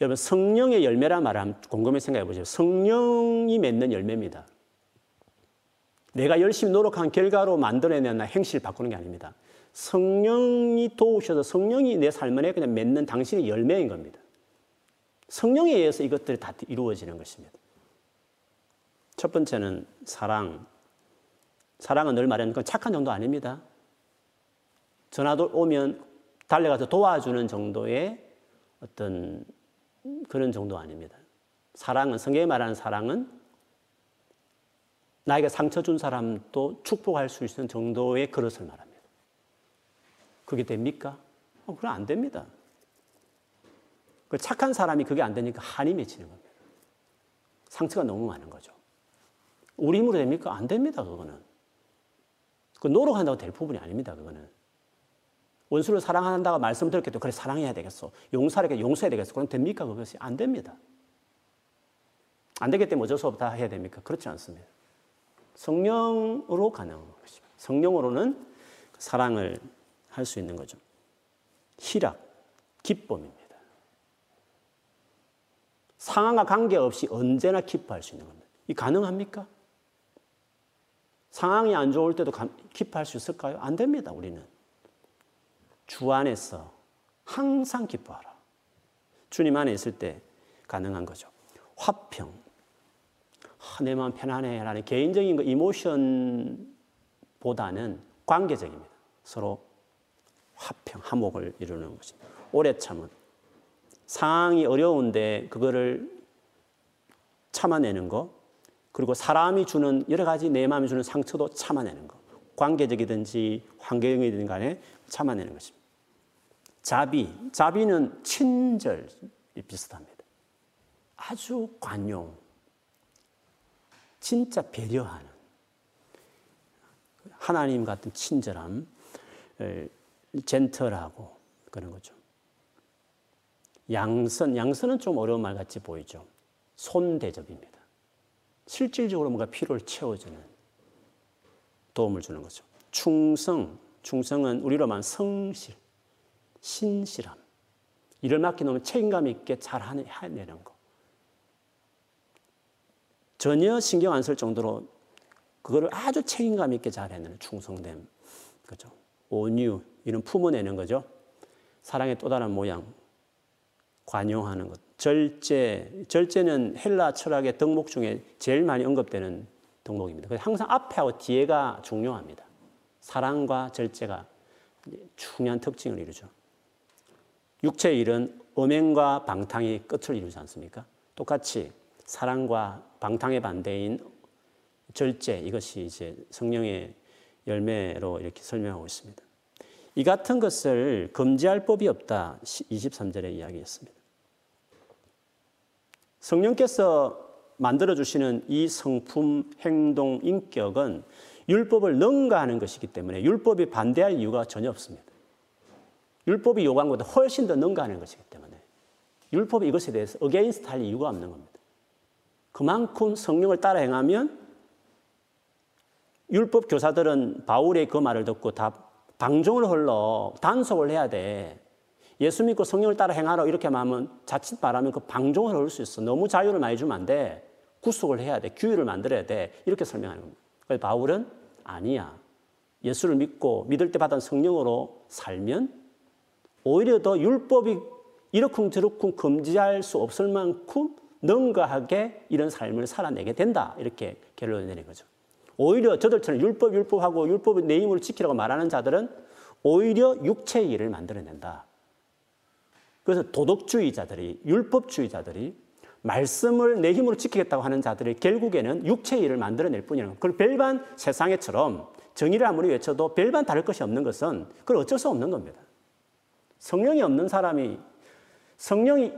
여러분 성령의 열매라 말하면 곰곰이 생각해 보세요. 성령이 맺는 열매입니다. 내가 열심히 노력한 결과로 만들어내는 행실을 바꾸는 게 아닙니다. 성령이 도우셔서 성령이 내 삶에 그냥 맺는 당신의 열매인 겁니다. 성령에 의해서 이것들이 다 이루어지는 것입니다. 첫 번째는 사랑. 사랑은 늘 말하는 건 착한 정도 아닙니다. 전화도 오면 달려가서 도와주는 정도의 어떤 그런 정도 아닙니다. 사랑은 성경에 말하는 사랑은 나에게 상처 준 사람도 축복할 수 있는 정도의 그릇을 말합니다. 그게 됩니까? 어, 그럼 안 됩니다. 그 착한 사람이 그게 안 되니까 한이 맺히는 겁니다. 상처가 너무 많은 거죠. 우리 힘으로 됩니까? 안 됩니다, 그거는. 그 노력한다고 될 부분이 아닙니다, 그거는. 원수를 사랑한다고 말씀 드렸겠죠. 그래, 사랑해야 되겠어. 용서하게 용서해야 되겠어. 그럼 됩니까? 그것이 안 됩니다. 안 되기 때문에 어쩔 수 없다 해야 됩니까? 그렇지 않습니다. 성령으로 가능한 것입니다. 성령으로는 사랑을 할 수 있는 거죠. 희락, 기쁨입니다. 상황과 관계없이 언제나 기뻐할 수 있는 겁니다. 이 가능합니까? 상황이 안 좋을 때도 기뻐할 수 있을까요? 안 됩니다, 우리는. 주 안에서 항상 기뻐하라. 주님 안에 있을 때 가능한 거죠. 화평. 아, 내 마음 편안해. 라는 개인적인 그 이모션보다는 관계적입니다. 서로 화평, 화목을 이루는 것입니다. 오래 참은. 상황이 어려운데 그거를 참아내는 거, 그리고 사람이 주는 여러 가지 내 마음이 주는 상처도 참아내는 거. 관계적이든지 환경이든 간에 참아내는 것입니다. 자비, 자비는 친절이 비슷합니다. 아주 관용, 진짜 배려하는 하나님 같은 친절함, 젠틀하고 그런 거죠. 양선, 양선은 좀 어려운 말 같이 보이죠. 손대접입니다. 실질적으로 뭔가 필요를 채워주는 도움을 주는 거죠. 충성, 충성은 우리로 말 성실, 신실함. 일을 맡겨놓으면 책임감 있게 잘 해내는 거. 전혀 신경 안 쓸 정도로 그거를 아주 책임감 있게 잘 해내는 충성됨. 그죠. 온유, 이런 품어내는 거죠. 사랑의 또 다른 모양. 관용하는 것. 절제. 절제는 헬라 철학의 덕목 중에 제일 많이 언급되는 덕목입니다. 항상 앞에하고 뒤에가 중요합니다. 사랑과 절제가 중요한 특징을 이루죠. 육체의 일은 음행과 방탕이 끝을 이루지 않습니까? 똑같이 사랑과 방탕의 반대인 절제 이것이 이제 성령의 열매로 이렇게 설명하고 있습니다. 이 같은 것을 금지할 법이 없다. 23절의 이야기였습니다. 성령께서 만들어 주시는 이 성품, 행동, 인격은 율법을 능가하는 것이기 때문에 율법이 반대할 이유가 전혀 없습니다. 율법이 요구한 것보다 훨씬 더 능가하는 것이기 때문에 율법이 이것에 대해서 against 할 이유가 없는 겁니다. 그만큼 성령을 따라 행하면 율법 교사들은 바울의 그 말을 듣고 다 방종으로 흘러 단속을 해야 돼. 예수 믿고 성령을 따라 행하라 이렇게 말하면 자칫 말하면 그 방종으로 흐를 수 있어. 너무 자유를 많이 주면 안 돼. 구속을 해야 돼. 규율을 만들어야 돼. 이렇게 설명하는 겁니다. 그래서 바울은 아니야. 예수를 믿고 믿을 때 받은 성령으로 살면 오히려 더 율법이 이러쿵저러쿵 금지할 수 없을 만큼 능가하게 이런 삶을 살아내게 된다. 이렇게 결론을 내린 거죠. 오히려 저들처럼 율법, 율법하고 율법의 내 힘으로 지키라고 말하는 자들은 오히려 육체의 일을 만들어낸다. 그래서 도덕주의자들이, 율법주의자들이 말씀을 내 힘으로 지키겠다고 하는 자들이 결국에는 육체의 일을 만들어낼 뿐이라는 그 별반 세상에처럼 정의를 아무리 외쳐도 별반 다를 것이 없는 것은 그걸 어쩔 수 없는 겁니다. 성령이 없는 사람이 성령이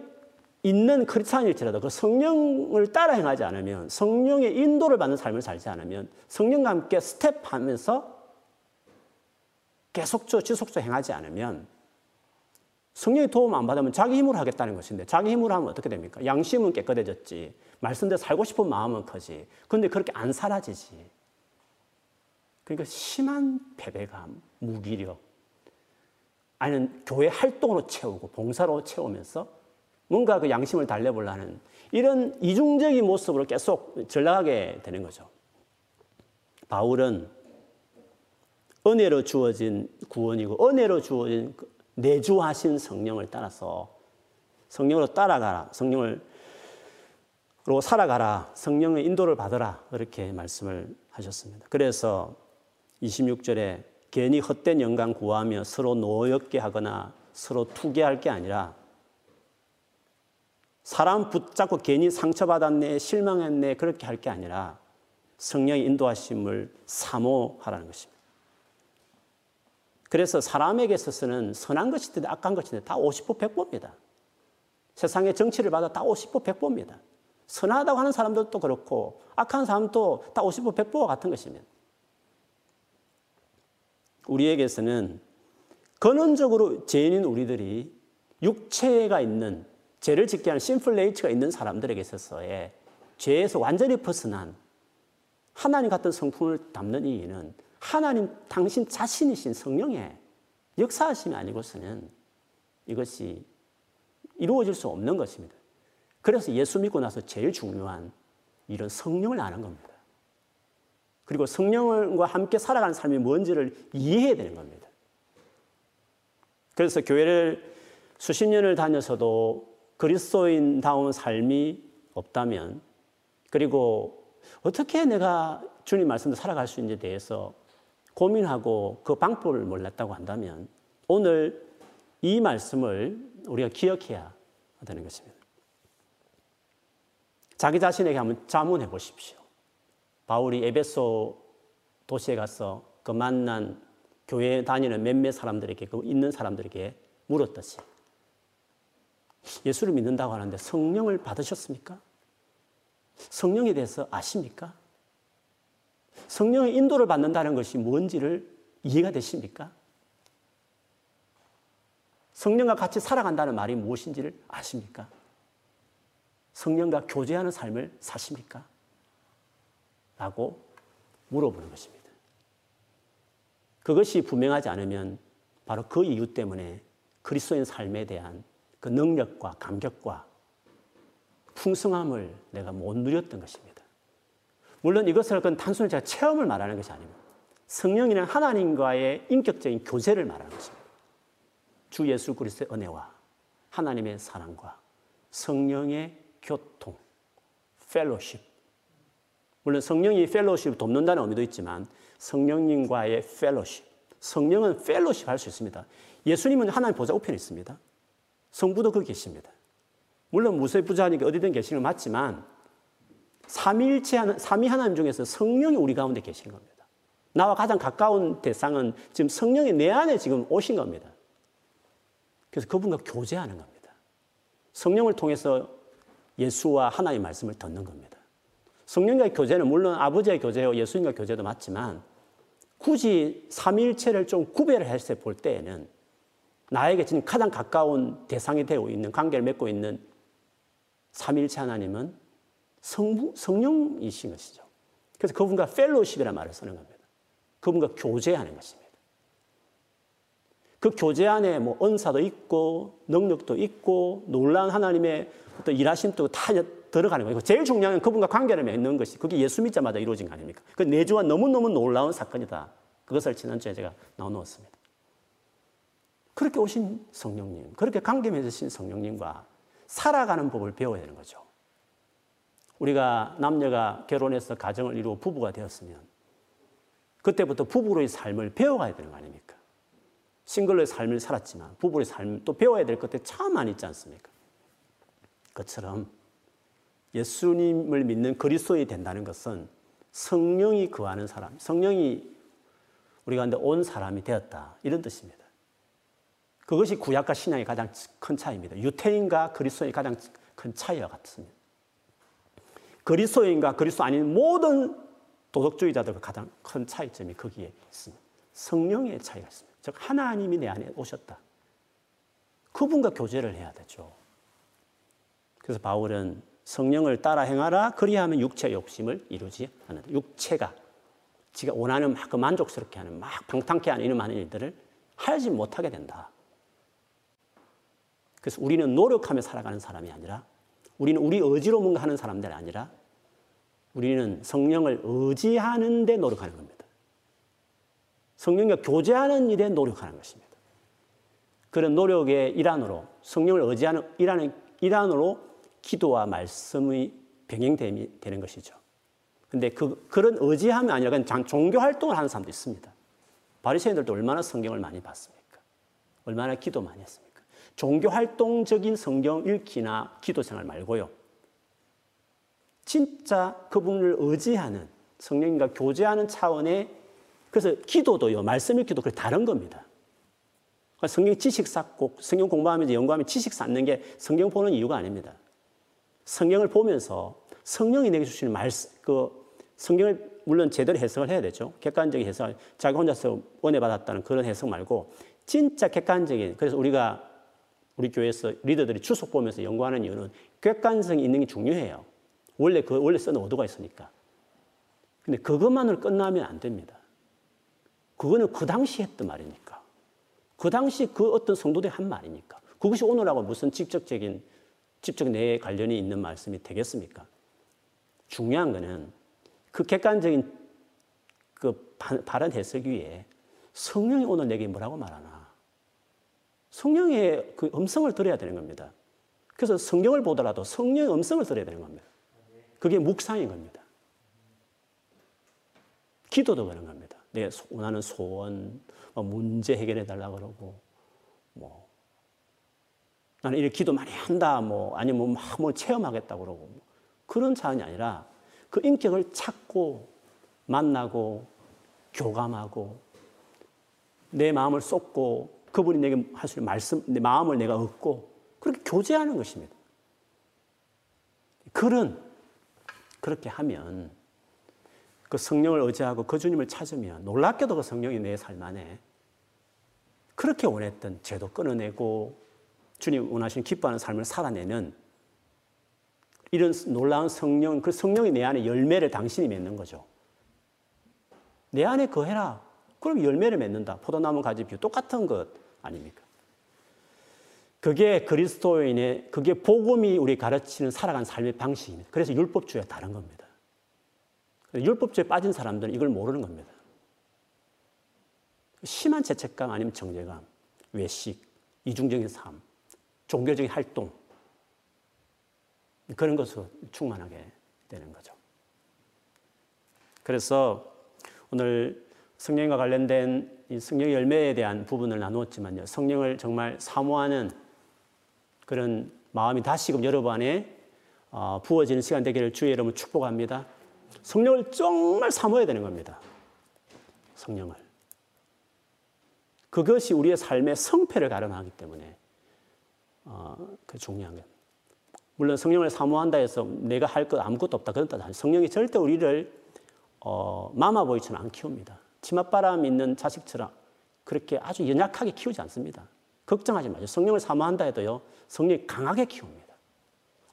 있는 크리스찬일지라도 그 성령을 따라 행하지 않으면 성령의 인도를 받는 삶을 살지 않으면 성령과 함께 스텝하면서 계속적 지속적 행하지 않으면 성령의 도움 안 받으면 자기 힘으로 하겠다는 것인데 자기 힘으로 하면 어떻게 됩니까? 양심은 깨끗해졌지. 말씀대로 살고 싶은 마음은 커지. 그런데 그렇게 안 사라지지. 그러니까 심한 패배감, 무기력, 아니면 교회 활동으로 채우고 봉사로 채우면서 뭔가 그 양심을 달래보려는 이런 이중적인 모습으로 계속 전락하게 되는 거죠. 바울은 은혜로 주어진 구원이고 은혜로 주어진 그 내주하신 성령을 따라서 성령으로 따라가라. 성령을 살아가라. 성령의 인도를 받아라. 그렇게 말씀을 하셨습니다. 그래서 26절에 괜히 헛된 영광 구하며 서로 노엽게 하거나 서로 투게할 게 아니라 사람 붙잡고 괜히 상처받았네, 실망했네, 그렇게 할 게 아니라 성령의 인도하심을 사모하라는 것입니다. 그래서 사람에게 있어서는 선한 것이든 악한 것이든 다 50보 100보입니다. 세상의 정치를 받아 다 50보 100보입니다. 선하다고 하는 사람들도 그렇고 악한 사람도 다 50보 100보와 같은 것입니다. 우리에게서는 근원적으로 죄인인 우리들이 육체가 있는 죄를 짓게 하는 심플 네이처가 있는 사람들에게 있어서의 죄에서 완전히 벗어난 하나님 같은 성품을 담는 이유는 하나님 당신 자신이신 성령의 역사하심이 아니고서는 이것이 이루어질 수 없는 것입니다. 그래서 예수 믿고 나서 제일 중요한 일은 성령을 아는 겁니다. 그리고 성령과 함께 살아가는 삶이 뭔지를 이해해야 되는 겁니다. 그래서 교회를 수십 년을 다녀서도 그리스도인다운 삶이 없다면 그리고 어떻게 내가 주님 말씀대로 살아갈 수 있는지에 대해서 고민하고 그 방법을 몰랐다고 한다면 오늘 이 말씀을 우리가 기억해야 되는 것입니다. 자기 자신에게 한번 자문해 보십시오. 바울이 에베소 도시에 가서 그 만난 교회에 다니는 몇몇 사람들에게 그 있는 사람들에게 물었듯이 예수를 믿는다고 하는데 성령을 받으셨습니까? 성령에 대해서 아십니까? 성령의 인도를 받는다는 것이 뭔지를 이해가 되십니까? 성령과 같이 살아간다는 말이 무엇인지를 아십니까? 성령과 교제하는 삶을 사십니까? 라고 물어보는 것입니다. 그것이 분명하지 않으면 바로 그 이유 때문에 그리스도인 삶에 대한 그 능력과 감격과 풍성함을 내가 못 누렸던 것입니다. 물론 이것을 그 단순히 제가 체험을 말하는 것이 아닙니다. 성령이는 하나님과의 인격적인 교제를 말하는 것입니다. 주 예수 그리스도의 은혜와 하나님의 사랑과 성령의 교통, 펠로십. 물론 성령이 펠로십을 돕는다는 의미도 있지만 성령님과의 펠로십. 성령은 펠로십 할 수 있습니다. 예수님은 하나님 보좌 우편에 있습니다. 성부도 거기 계십니다. 물론 무쇠 부자니까 어디든 계시는 건 맞지만 삼위일체 하나, 삼위 하나님 중에서 성령이 우리 가운데 계신 겁니다. 나와 가장 가까운 대상은 지금 성령이 내 안에 지금 오신 겁니다. 그래서 그분과 교제하는 겁니다. 성령을 통해서 예수와 하나의 말씀을 듣는 겁니다. 성령과의 교제는 물론 아버지의 교제요 예수님과 교제도 맞지만 굳이 삼위일체를 좀 구별을 해서 볼 때에는 나에게 지금 가장 가까운 대상이 되고 있는 관계를 맺고 있는 삼일체 하나님은 성 성령이신 것이죠. 그래서 그분과 펠로십이라는 말을 쓰는 겁니다. 그분과 교제하는 것입니다. 그 교제 안에 뭐 은사도 있고 능력도 있고 놀라운 하나님의 어떤 일하심도 다 들어가는 거예요. 제일 중요한 건 그분과 관계를 맺는 것이 그게 예수 믿자마자 이루어진 거 아닙니까? 그 내주와 너무너무 놀라운 사건이다. 그것을 지난주에 제가 나눠놓았습니다. 그렇게 오신 성령님, 그렇게 관계 맺으신 성령님과 살아가는 법을 배워야 되는 거죠. 우리가 남녀가 결혼해서 가정을 이루고 부부가 되었으면 그때부터 부부로의 삶을 배워가야 되는 거 아닙니까? 싱글로의 삶을 살았지만 부부의 삶 또 배워야 될 것들이 참 많이 있지 않습니까? 그처럼 예수님을 믿는 그리스도이 된다는 것은 성령이 거하는 사람, 성령이 우리 가운데 온 사람이 되었다. 이런 뜻입니다. 그것이 구약과 신약의 가장 큰 차이입니다. 유태인과 그리스도인의 가장 큰 차이와 같습니다. 그리스도인과 그리스도 아닌 모든 도덕주의자들과 가장 큰 차이점이 거기에 있습니다. 성령의 차이가 있습니다. 즉 하나님이 내 안에 오셨다. 그분과 교제를 해야 되죠. 그래서 바울은 성령을 따라 행하라 그리하면 육체 욕심을 이루지 않는다. 육체가 지가 원하는 막 그 만족스럽게 하는 막 방탕케 하는 이런 많은 일들을 하지 못하게 된다. 그래서 우리는 노력하며 살아가는 사람이 아니라 우리는 우리 의지로 뭔가 하는 사람들이 아니라 우리는 성령을 의지하는 데 노력하는 겁니다. 성령과 교제하는 일에 노력하는 것입니다. 그런 노력의 일환으로 성령을 의지하는 일환의 일환으로 기도와 말씀의 병행되는 것이죠. 근데 그, 그런 의지함이 아니라 그냥 종교 활동을 하는 사람도 있습니다. 바리새인들도 얼마나 성경을 많이 봤습니까? 얼마나 기도 많이 했습니까? 종교 활동적인 성경 읽기나 기도 생활 말고요. 진짜 그분을 의지하는 성령님과 교제하는 차원의 그래서 기도도요. 말씀 읽기도 그 다른 겁니다. 그러니까 성경 지식 쌓고 성경 공부하면서 연구하면 지식 쌓는 게 성경 보는 이유가 아닙니다. 성경을 보면서 성령이 내게 주시는 말씀, 그 성경을 물론 제대로 해석을 해야 되죠. 객관적인 해석, 자기 혼자서 원해 받았다는 그런 해석 말고 진짜 객관적인. 그래서 우리가 우리 교회에서 리더들이 주석 보면서 연구하는 이유는 객관성이 있는 게 중요해요. 원래 그 원래 쓰는 어도가 있으니까. 근데 그것만으로 끝나면 안 됩니다. 그거는 그 당시 했던 말이니까. 그 당시 그 어떤 성도들이 한 말이니까. 그것이 오늘하고 무슨 직접적인 직접 내 관련이 있는 말씀이 되겠습니까? 중요한 거는 그 객관적인 그 바른 해석 위에 성령이 오늘 내게 뭐라고 말하나. 성령의 그 음성을 들어야 되는 겁니다. 그래서 성경을 보더라도 성령의 음성을 들어야 되는 겁니다. 그게 묵상인 겁니다. 기도도 그런 겁니다. 내 원하는 소원, 뭐 문제 해결해 달라 그러고, 뭐 나는 이렇게 기도 많이 한다, 뭐 아니면 막뭘 뭐 체험하겠다 그러고 뭐. 그런 차원이 아니라 그 인격을 찾고 만나고 교감하고 내 마음을 쏟고 그분이 내게 하실 말씀, 내 마음을 내가 얻고 그렇게 교제하는 것입니다. 그런 그렇게 하면 그 성령을 의지하고 그 주님을 찾으면 놀랍게도 그 성령이 내 삶 안에 그렇게 원했던 죄도 끊어내고 주님 원하시는 기뻐하는 삶을 살아내는 이런 놀라운 성령, 그 성령이 내 안에 열매를 당신이 맺는 거죠. 내 안에 거해라. 그럼 열매를 맺는다. 포도나무 가지 비유 똑같은 것 아닙니까? 그게 그리스도인의 그게 복음이 우리 가르치는 살아가는 삶의 방식입니다. 그래서 율법주의와 다른 겁니다. 율법주의에 빠진 사람들은 이걸 모르는 겁니다. 심한 죄책감 아니면 정죄감, 외식, 이중적인 삶, 종교적인 활동 그런 것으로 충만하게 되는 거죠. 그래서 오늘 성령과 관련된 성령 열매에 대한 부분을 나누었지만요. 성령을 정말 사모하는 그런 마음이 다시금 여러분 안에 어, 부어지는 시간 되기를 주의 이름으로 축복합니다. 성령을 정말 사모해야 되는 겁니다. 성령을. 그것이 우리의 삶의 성패를 가름하기 때문에 어, 그 중요한 거예요. 물론 성령을 사모한다 해서 내가 할 것 아무것도 없다 그런 뜻 아니에요. 성령이 절대 우리를 어, 마마보이처럼 안 키웁니다. 치맛바람 있는 자식처럼 그렇게 아주 연약하게 키우지 않습니다. 걱정하지 마세요. 성령을 사모한다 해도요. 성령이 강하게 키웁니다.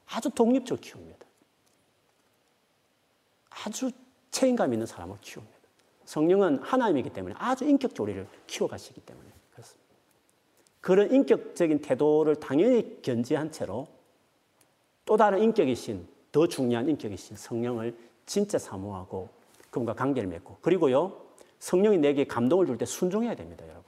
아주 독립적으로 키웁니다. 아주 책임감 있는 사람을 키웁니다. 성령은 하나님이기 때문에 아주 인격적으로 우리를 키워가시기 때문에 그렇습니다. 그런 인격적인 태도를 당연히 견지한 채로 또 다른 인격이신 더 중요한 인격이신 성령을 진짜 사모하고 그분과 관계를 맺고 그리고요 성령이 내게 감동을 줄 때 순종해야 됩니다, 여러분.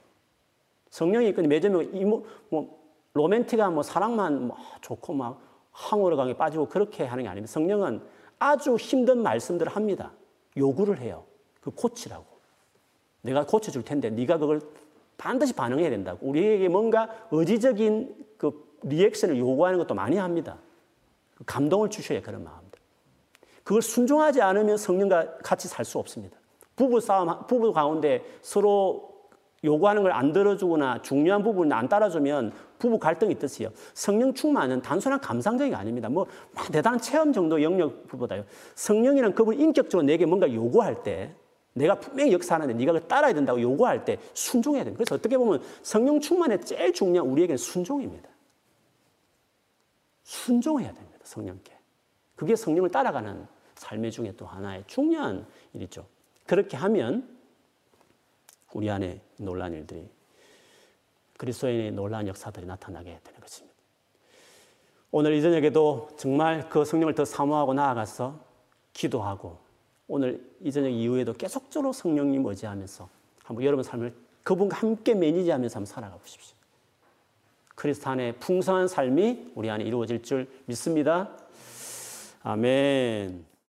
성령이 그 매점에 뭐, 뭐 로맨틱한 뭐 사랑만 뭐 좋고 막 항우로 강에 빠지고 그렇게 하는 게 아닙니다. 성령은 아주 힘든 말씀들을 합니다. 요구를 해요. 그 고치라고. 내가 고쳐줄 텐데 네가 그걸 반드시 반응해야 된다고. 우리에게 뭔가 의지적인 그 리액션을 요구하는 것도 많이 합니다. 그 감동을 주셔야 그런 마음들. 그걸 순종하지 않으면 성령과 같이 살 수 없습니다. 부부 싸움, 부부 가운데 서로 요구하는 걸 안 들어주거나 중요한 부분을 안 따라주면 부부 갈등이 뜻이요. 성령 충만은 단순한 감상적이 아닙니다. 뭐 대단한 체험 정도 영역보다요. 성령이란 그분 인격적으로 내게 뭔가 요구할 때 내가 분명히 역사하는데 네가 그걸 따라야 된다고 요구할 때 순종해야 됩니다. 그래서 어떻게 보면 성령 충만의 제일 중요한 우리에게는 순종입니다. 순종해야 됩니다. 성령께. 그게 성령을 따라가는 삶의 중에 또 하나의 중요한 일이죠. 그렇게 하면 우리 안에 놀란 일들이 그리스도인의 놀라운 역사들이 나타나게 되는 것입니다. 오늘 이 저녁에도 정말 그 성령을 더 사모하고 나아가서 기도하고 오늘 이 저녁 이후에도 계속적으로 성령님 의지하면서 한번 여러분 삶을 그분과 함께 매니지하면서 한번 살아가 보십시오. 안에 풍성한 삶이 우리 안에 이루어질 줄 믿습니다. 아멘.